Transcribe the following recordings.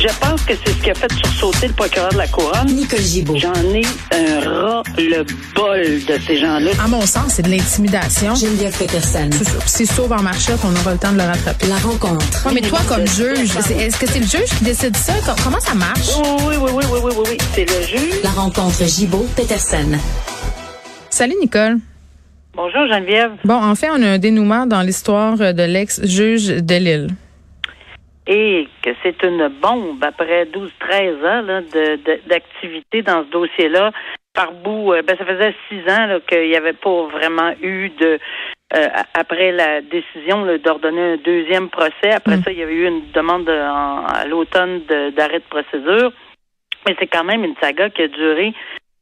Je pense que c'est ce qui a fait sursauter le procureur de la Couronne. Nicole Gibault. J'en ai un ras-le-bol de ces gens-là. À mon sens, c'est de l'intimidation. Geneviève Peterson. C'est sauve en marchette, on aura le temps de le rattraper. La rencontre. Ouais, mais toi, comme juge, est-ce que c'est le juge qui décide ça? Com- Comment ça marche? Oui, oui, oui, oui, oui, oui, oui, oui. C'est le juge. La rencontre Gibault-Peterson. Salut, Nicole. Bonjour, Geneviève. Bon, en fait, on a un dénouement dans l'histoire de l'ex-juge de Lille. Et que c'est une bombe après 12-13 ans là, de- d'activité dans ce dossier-là. Par bout, euh, ben, ça faisait six ans là, qu'il n'y avait pas vraiment eu de... euh, après la décision là, d'ordonner un deuxième procès, après Mm. ça, il y avait eu une demande de- en- à l'automne de- d'arrêt de, procédure. Mais c'est quand même une saga qui a duré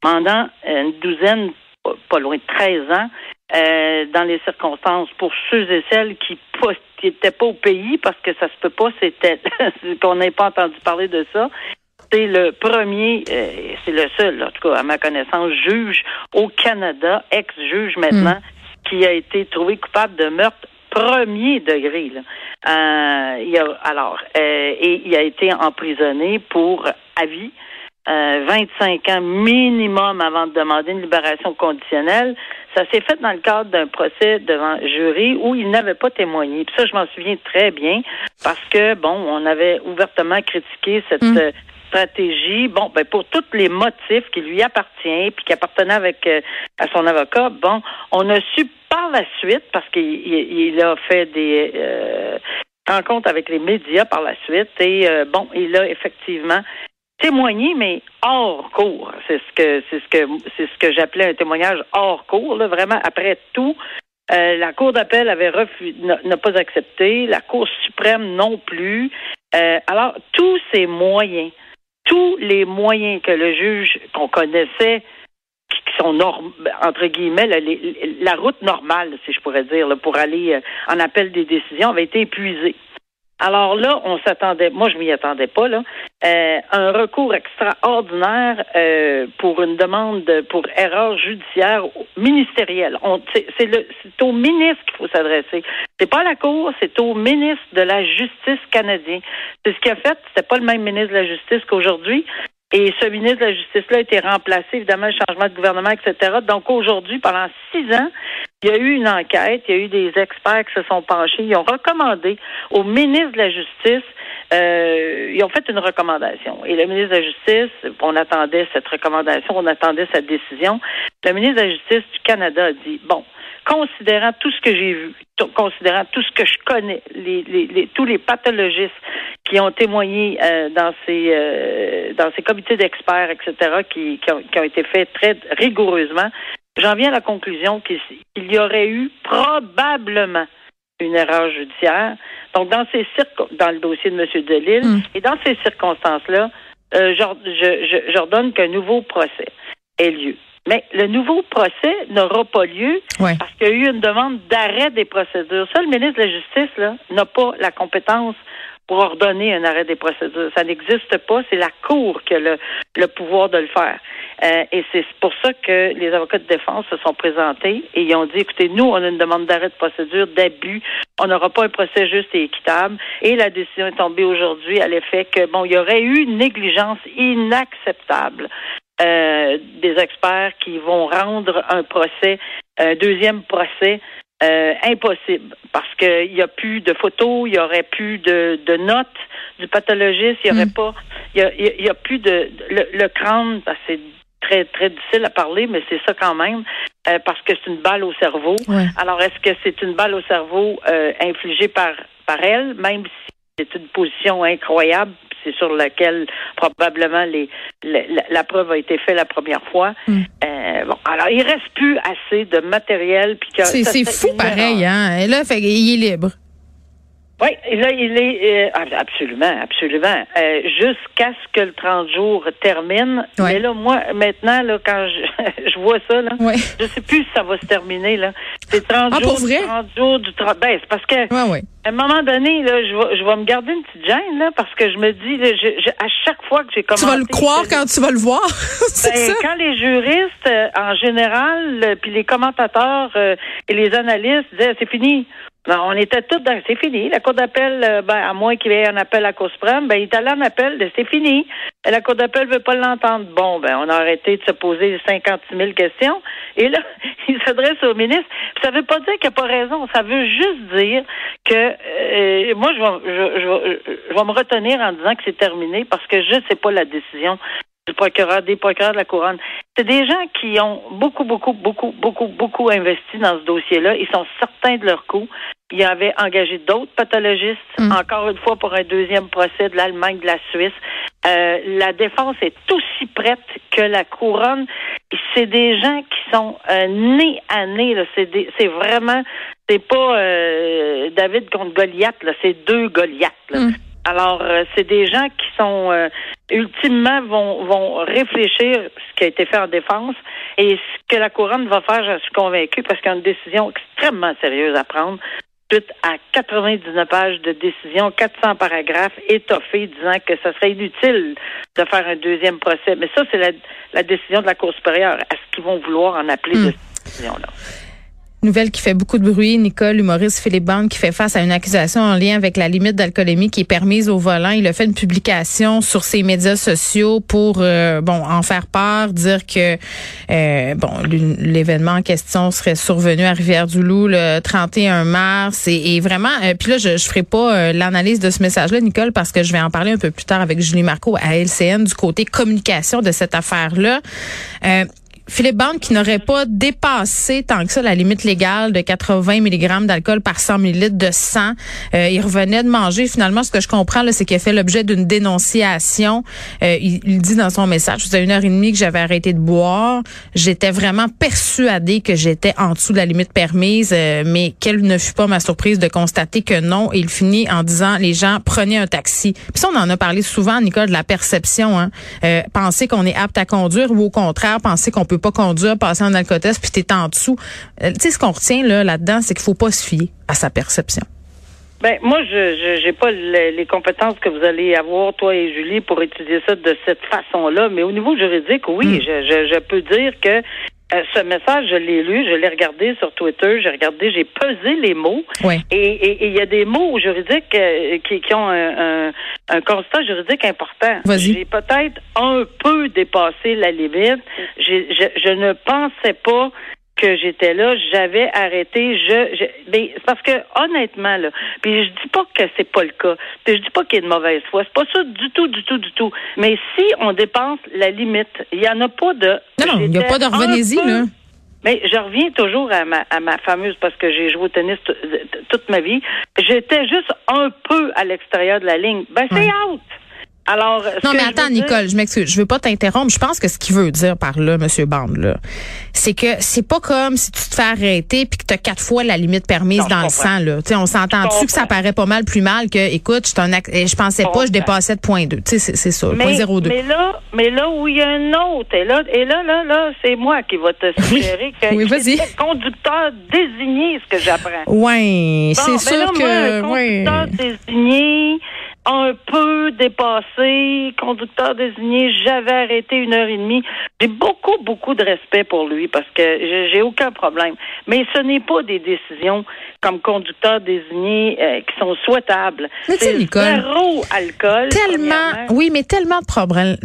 pendant une douzaine, pas- pas loin de 13 ans, euh, dans les circonstances pour ceux et celles qui n'étaient pas au pays, parce que ça se peut pas, c'était qu'on n'ait pas entendu parler de ça. C'est le premier, euh, c'est le seul, en tout cas à ma connaissance, juge au Canada, ex-juge maintenant, qui a été trouvé coupable de meurtre premier degré. Là. Euh, il a, alors, euh, et il a été emprisonné pour avis. Euh, 25 ans minimum avant de demander une libération conditionnelle. Ça s'est fait dans le cadre d'un procès devant jury où il n'avait pas témoigné. Puis ça, je m'en souviens très bien parce que, bon, on avait ouvertement critiqué cette Mm. euh, stratégie. Bon, ben pour tous les motifs qui lui appartiennent puis qui appartenaient avec euh, à son avocat, bon, on a su par la suite parce qu'il il, il a fait des euh, rencontres avec les médias par la suite et euh, bon, il a effectivement témoigné, mais hors cours. C'est ce que c'est ce que c'est ce que j'appelais un témoignage hors cours. Là, vraiment, après tout, euh, la Cour d'appel avait refusé, n'a pas accepté, la Cour suprême non plus. Euh, alors, tous ces moyens, tous les moyens que le juge qu'on connaissait, qui sont entre guillemets la, route normale, si je pourrais dire, pour aller euh, en appel des décisions, avait été épuisée. Alors là, on s'attendait, moi je m'y attendais pas là, euh, un recours extraordinaire euh, pour une demande de- pour erreur judiciaire ministérielle. C'est au ministre qu'il faut s'adresser. C'est pas à la cour, c'est au ministre de la Justice canadien. C'est ce qu'il a fait. C'était pas le même ministre de la Justice qu'aujourd'hui. Et ce ministre de la Justice-là a été remplacé, évidemment, le changement de gouvernement, etc. Donc aujourd'hui, pendant six ans, il y a eu une enquête, il y a eu des experts qui se sont penchés, ils ont recommandé au ministre de la Justice, euh, ils ont fait une recommandation. Et le ministre de la Justice, on attendait cette recommandation, on attendait cette décision. Le ministre de la Justice du Canada a dit, bon, considérant tout ce que j'ai vu, t- considérant tout ce que je connais, les, les- les- tous les pathologistes qui ont témoigné euh, dans ces euh, dans ces comités d'experts, etc., qui, qui, ont, qui ont été faits très rigoureusement, j'en viens à la conclusion qu'il il y aurait eu probablement une erreur judiciaire. Donc, dans ces circo- dans le dossier de M. Delille, Mm. et dans ces circonstances-là, euh, j'or- je- je- j'ordonne qu'un nouveau procès ait lieu. Mais le nouveau procès n'aura pas lieu Ouais. parce qu'il y a eu une demande d'arrêt des procédures. Ça, le ministre de la Justice n'a pas la compétence pour ordonner un arrêt des procédures. Ça n'existe pas. C'est la Cour qui a le, le pouvoir de le faire. Euh, et c'est pour ça que les avocats de défense se sont présentés et ils ont dit, écoutez, nous, on a une demande d'arrêt de procédure, d'abus. On n'aura pas un procès juste et équitable. Et la décision est tombée aujourd'hui à l'effet que, bon, il y aurait eu une négligence inacceptable euh, des experts qui vont rendre un procès, un deuxième procès euh, impossible parce qu'il n'y a plus de photos, il n'y aurait plus de, de notes du pathologiste, il n'y aurait Mm. pas, il y a, il y a plus de le, le crâne, c'est très très difficile à parler, mais c'est ça quand même euh, parce que c'est une balle au cerveau. Ouais. Alors est-ce que c'est une balle au cerveau euh, infligée par par elle, même si c'est une position incroyable, c'est sur laquelle probablement les, la, preuve a été faite la première fois. Mm. Euh, bon, alors il reste plus assez de matériel. C'est fou pareil, hein? Et là, fait, il est libre. Oui, là, il est euh, absolument, absolument. Euh, jusqu'à ce que le 30 jours termine. Mais là, moi, maintenant, là, quand je, je vois ça, là, je sais plus si ça va se terminer. là. C'est 30 ah, jours, 30 jours du 30. Ben, c'est parce que à un moment donné, là, je vais, je vais me garder une petite gêne, là, parce que je me dis, là, je, à chaque fois que j'ai commencé. Tu vas le croire quand tu vas le voir? ben, ça? Quand les juristes, euh, en général, puis les commentateurs et les analystes disaient, c'est fini. Ben, on était tous dans c'est fini. La Cour d'appel, euh, ben, à moins qu'il y ait un appel à la Cour suprême, ben, il est allé en appel, de c'est fini. Et la Cour d'appel veut pas l'entendre. Bon, ben, on a arrêté de se poser 56 000 questions. Et là, il s'adresse au ministre. ça veut pas dire qu'il n'a pas raison. Ça veut juste dire que euh, moi, je vais, je, je, je vais me retenir en disant que c'est terminé parce que je ne sais pas la décision du procureur, des procureurs de la couronne. C'est des gens qui ont beaucoup, beaucoup, beaucoup, beaucoup, beaucoup investi dans ce dossier-là. Ils sont certains de leur coup. Il y avait engagé d'autres pathologistes, mm. encore une fois pour un deuxième procès de l'Allemagne, de la Suisse. Euh, la défense est aussi prête que la couronne. C'est des gens qui sont euh, nés à nez. C'est vraiment, c'est pas euh, David contre Goliath. C'est deux Goliaths. Mm. Alors, euh, c'est des gens qui sont euh, ultimement vont, vont réfléchir ce qui a été fait en défense et ce que la couronne va faire, je suis convaincue, parce qu'il y a une décision extrêmement sérieuse à prendre suite à 99 pages de décision, 400 paragraphes étoffés disant que ce serait inutile de faire un deuxième procès. Mais ça, c'est la, la décision de la Cour supérieure. Est-ce qu'ils vont vouloir en appeler de hmm. cette décision-là? Nouvelle qui fait beaucoup de bruit. Nicole, humoriste Philippe Bande, qui fait face à une accusation en lien avec la limite d'alcoolémie qui est permise au volant. Il a fait une publication sur ses médias sociaux pour euh, bon en faire part, dire que euh, bon l'événement en question serait survenu à Rivière-du-Loup le 31 mars et, vraiment. Euh, puis là, je, je ferai pas l'analyse de ce message-là, Nicole, parce que je vais en parler un peu plus tard avec Julie Marco à LCN du côté communication de cette affaire-là. Philippe Bande qui n'aurait pas dépassé tant que ça la limite légale de 80 mg d'alcool par 100 ml de sang. Euh, il revenait de manger. Finalement, ce que je comprends, c'est qu'il a fait l'objet d'une dénonciation. Euh, il, dit dans son message, faisait une heure et demie que j'avais arrêté de boire. J'étais vraiment persuadée que j'étais en dessous de la limite permise, euh, mais quelle ne fut pas ma surprise de constater que non. Il finit en disant, les gens, prenez un taxi. Puis ça, on en a parlé souvent, Nicole, de la perception. Hein. penser qu'on est apte à conduire ou au contraire, penser qu'on peut pas conduire, passer en alcotest, puis t'es en dessous. Euh, tu sais, ce qu'on retient là, là-dedans, c'est qu'il faut pas se fier à sa perception. Ben moi, je j'ai pas les, compétences que vous allez avoir toi et Julie pour étudier ça de cette façon-là, mais au niveau juridique, oui, hmm. je, je, peux dire que euh, ce message, je l'ai lu, je l'ai regardé sur Twitter, j'ai regardé, j'ai pesé les mots. Et il y a des mots juridiques euh, qui, qui, ont un, un, constat juridique important. J'ai peut-être un peu dépassé la limite. Je, je ne pensais pas que j'étais là, j'avais arrêté. Je, je mais parce que honnêtement là, puis je dis pas que c'est pas le cas. Puis je dis pas qu'il y a de mauvaise foi. C'est pas ça du tout, du tout, du tout. Mais si on dépense la limite, il y en a pas de. Non, non, il n'y a pas de revenez-y là. Mais je reviens toujours à ma, à ma fameuse, parce que j'ai joué au tennis toute ma vie. J'étais juste un peu à l'extérieur de la ligne. Ben, c'est out. Alors, non, mais attends, Nicole, je m'excuse, je veux pas t'interrompre. Je pense que ce qu'il veut dire par là, Monsieur Bande, là, c'est que c'est pas comme si tu te fais arrêter puis que t'as quatre fois la limite permise dans le sang, là. Tu sais, on s'entend-tu que ça paraît pas mal plus mal que, écoute, je, eh, je pensais pas, je dépassais de point 2. Tu sais, c'est ça, mais, 0,2. Mais là, mais là où il y a un autre, et là, et là, là, là, c'est moi qui va te suggérer que oui, vas-y. conducteur désigné, ce que j'apprends. Oui, c'est ben sûr que, moi, conducteur désigné, un peu dépassé, conducteur désigné, j'avais arrêté une heure et demie. J'ai beaucoup, beaucoup de respect pour lui parce que j'ai aucun problème. Mais ce n'est pas des décisions comme conducteur désigné euh, qui sont souhaitables. C'est zéro alcool. Tellement, oui, mais tellement de problèmes,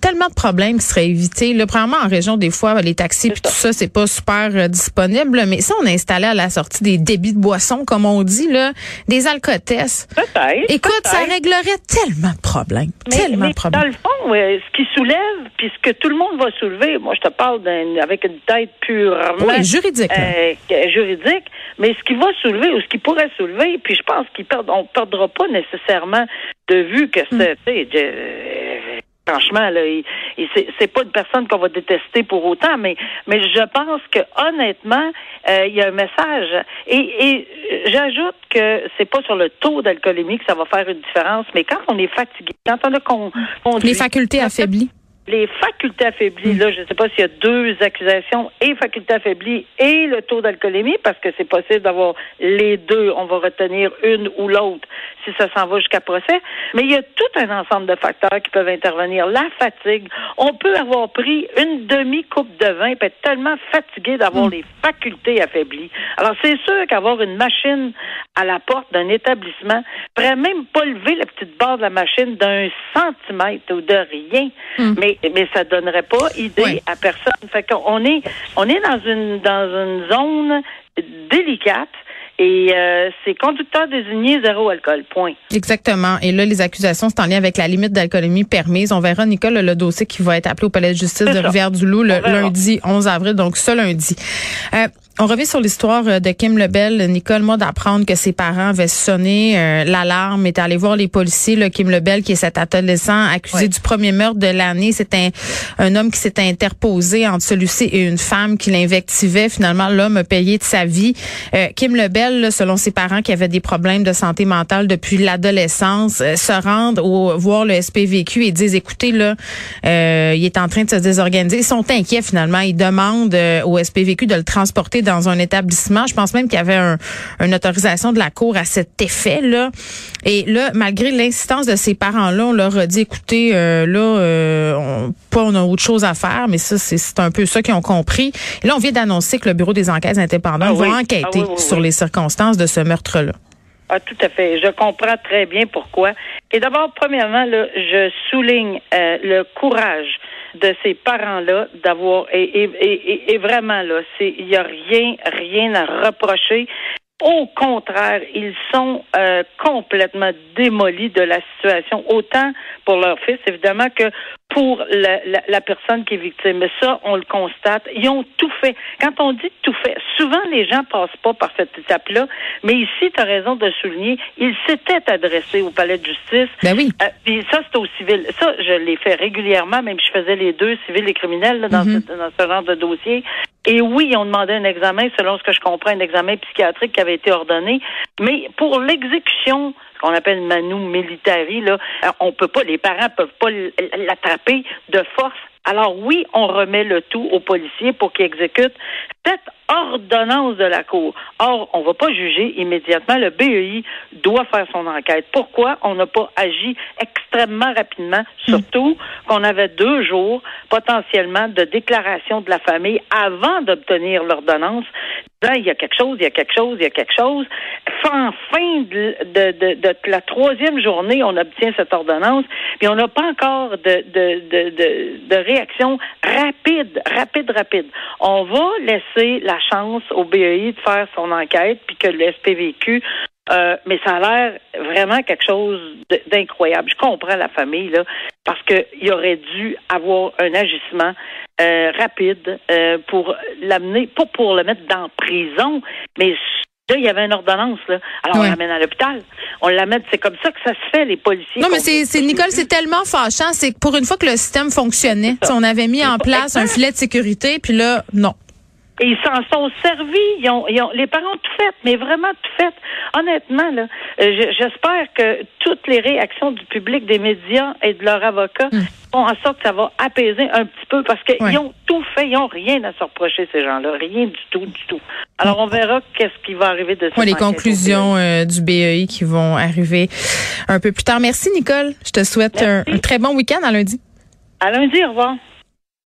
tellement de problèmes qui seraient évités. Le premièrement, en région, des fois, les taxis puis tout ça, c'est pas super euh, disponible. Mais ça, on a installé à la sortie des débits de boissons, comme on dit, là, des alcotests. Peut-être. Écoute, ça réglerait tellement de problèmes. tellement de problèmes. Dans le fond, ce qui soulève, puis ce que tout le monde va soulever, moi je te parle d'un avec une tête purement Oui, juridique. euh, juridique, mais ce qui va soulever ou ce qui pourrait soulever, puis je pense qu'on ne perdra pas nécessairement de vue que c'est, de- franchement, là, il- il- c'est, pas une personne qu'on va détester pour autant, mais, mais je pense que honnêtement, euh, il y a un message. Et, et euh, j'ajoute que c'est pas sur le taux d'alcoolémie que ça va faire une différence, mais quand on est fatigué, quand on a conduit, Les facultés affaiblies. les facultés affaiblies, là, je ne sais pas s'il y a deux accusations, et facultés affaiblies et le taux d'alcoolémie, parce que c'est possible d'avoir les deux. On va retenir une ou l'autre si ça s'en va jusqu'à procès. Mais il y a tout un ensemble de facteurs qui peuvent intervenir. La fatigue. On peut avoir pris une demi-coupe de vin et être tellement fatigué d'avoir les facultés affaiblies. Alors, c'est sûr qu'avoir une machine à la porte d'un établissement pourrait même pas lever la petite barre de la machine d'un centimètre ou de rien. Mais, mais ça donnerait pas idée à personne. Fait qu'on est, on est dans une, dans une zone délicate et euh, c'est conducteur désigné zéro alcool. Point. Exactement. Et là, les accusations, c'est en lien avec la limite d'alcoolémie permise. On verra, Nicole, le dossier qui va être appelé au palais de justice de. Rivière-du-Loup le lundi 11 avril, donc ce lundi. Euh, on revient sur l'histoire euh, de Kim Lebel. Nicole, moi, d'apprendre que ses parents avaient sonné euh, l'alarme, étaient allés voir les policiers. Là, Kim Lebel, qui est cet adolescent accusé du premier meurtre de l'année, c'est un, un homme qui s'est interposé entre celui-ci et une femme qui l'invectivait. Finalement, l'homme a payé de sa vie. Euh, Kim Lebel, là, selon ses parents qui avaient des problèmes de santé mentale depuis l'adolescence, euh, se rendent au voir le SPVQ et disent, écoutez, là, euh, il est en train de se désorganiser. Ils sont inquiets finalement. Ils demandent au SPVQ de le transporter dans un établissement. Je pense même qu'il y avait un, une autorisation de la cour à cet effet là. Et là, malgré l'insistance de ses parents-là, on leur a dit, écoutez, euh, là, euh, on, pas on a autre chose à faire, mais ça, c'est un peu ça qu'ils ont compris. Et là, on vient d'annoncer que le bureau des enquêtes indépendantes Ah va oui. enquêter Ah oui, oui, sur les circonstances de ce meurtre-là. Ah, tout à fait. Je comprends très bien pourquoi. Et d'abord, premièrement, là, je souligne euh, le courage de ces parents-là d'avoir et, et, et, vraiment là, c'est il y a rien, rien à reprocher. Au contraire, ils sont euh, complètement démolis de la situation, autant pour leur fils, évidemment, que pour la, la, la personne qui est victime. Mais ça, on le constate. Ils ont tout fait. Quand on dit tout fait, souvent les gens passent pas par cette étape-là. Mais ici, tu as raison de souligner, ils s'étaient adressés au palais de justice. Ben oui. Euh, puis ça, c'est au civil. Ça, je l'ai fait régulièrement, même si je faisais les deux, civil et criminel, là, dans, Mhm. ce, dans ce genre de dossier. Et oui, ils ont demandé un examen, selon ce que je comprends, un examen psychiatrique qui avait été ordonné. Mais pour l'exécution, ce qu'on appelle manu militari, euh, on peut pas, les parents peuvent pas l'attraper de force. Alors oui, on remet le tout aux policiers pour qu'ils exécutent ordonnance de la Cour. Or, on ne va pas juger immédiatement. Le BEI doit faire son enquête. Pourquoi on n'a pas agi extrêmement rapidement, surtout qu'on avait deux jours potentiellement de déclaration de la famille avant d'obtenir l'ordonnance. Il y a quelque chose, il y a quelque chose, il y a quelque chose. En fin de, de, de, la troisième journée, on obtient cette ordonnance, puis on n'a pas encore de réaction rapide, rapide, rapide. On va laisser la chance au BEI de faire son enquête, puis que le SPVQ euh, mais ça a l'air vraiment quelque chose d'incroyable. Je comprends la famille, là, parce qu'il aurait dû avoir un agissement euh, rapide euh, pour l'amener, pas pour le mettre dans prison, mais là, il y avait une ordonnance, là. Alors, Ouais. on l'amène à l'hôpital. On l'amène, c'est comme ça que ça se fait, les policiers. Non, mais c'est, Nicole, c'est tellement fâchant. C'est que pour une fois que le système fonctionnait, on avait mis en place un filet de sécurité, puis là, non. Et ils s'en sont servis. Ils ont, ils ont- les parents ont tout fait, mais vraiment tout fait. Honnêtement, là, euh, je- j'espère que toutes les réactions du public, des médias et de leurs avocats font en sorte que ça va apaiser un petit peu parce qu'ils Ouais. ont tout fait. Ils n'ont rien à se reprocher, ces gens-là. Rien du tout, du tout. Alors, on verra qu'est-ce qui va arriver de ça. Ouais, les conclusions euh, du BEI qui vont arriver un peu plus tard. Merci, Nicole. Je te souhaite un très bon week-end à lundi. À lundi, au revoir.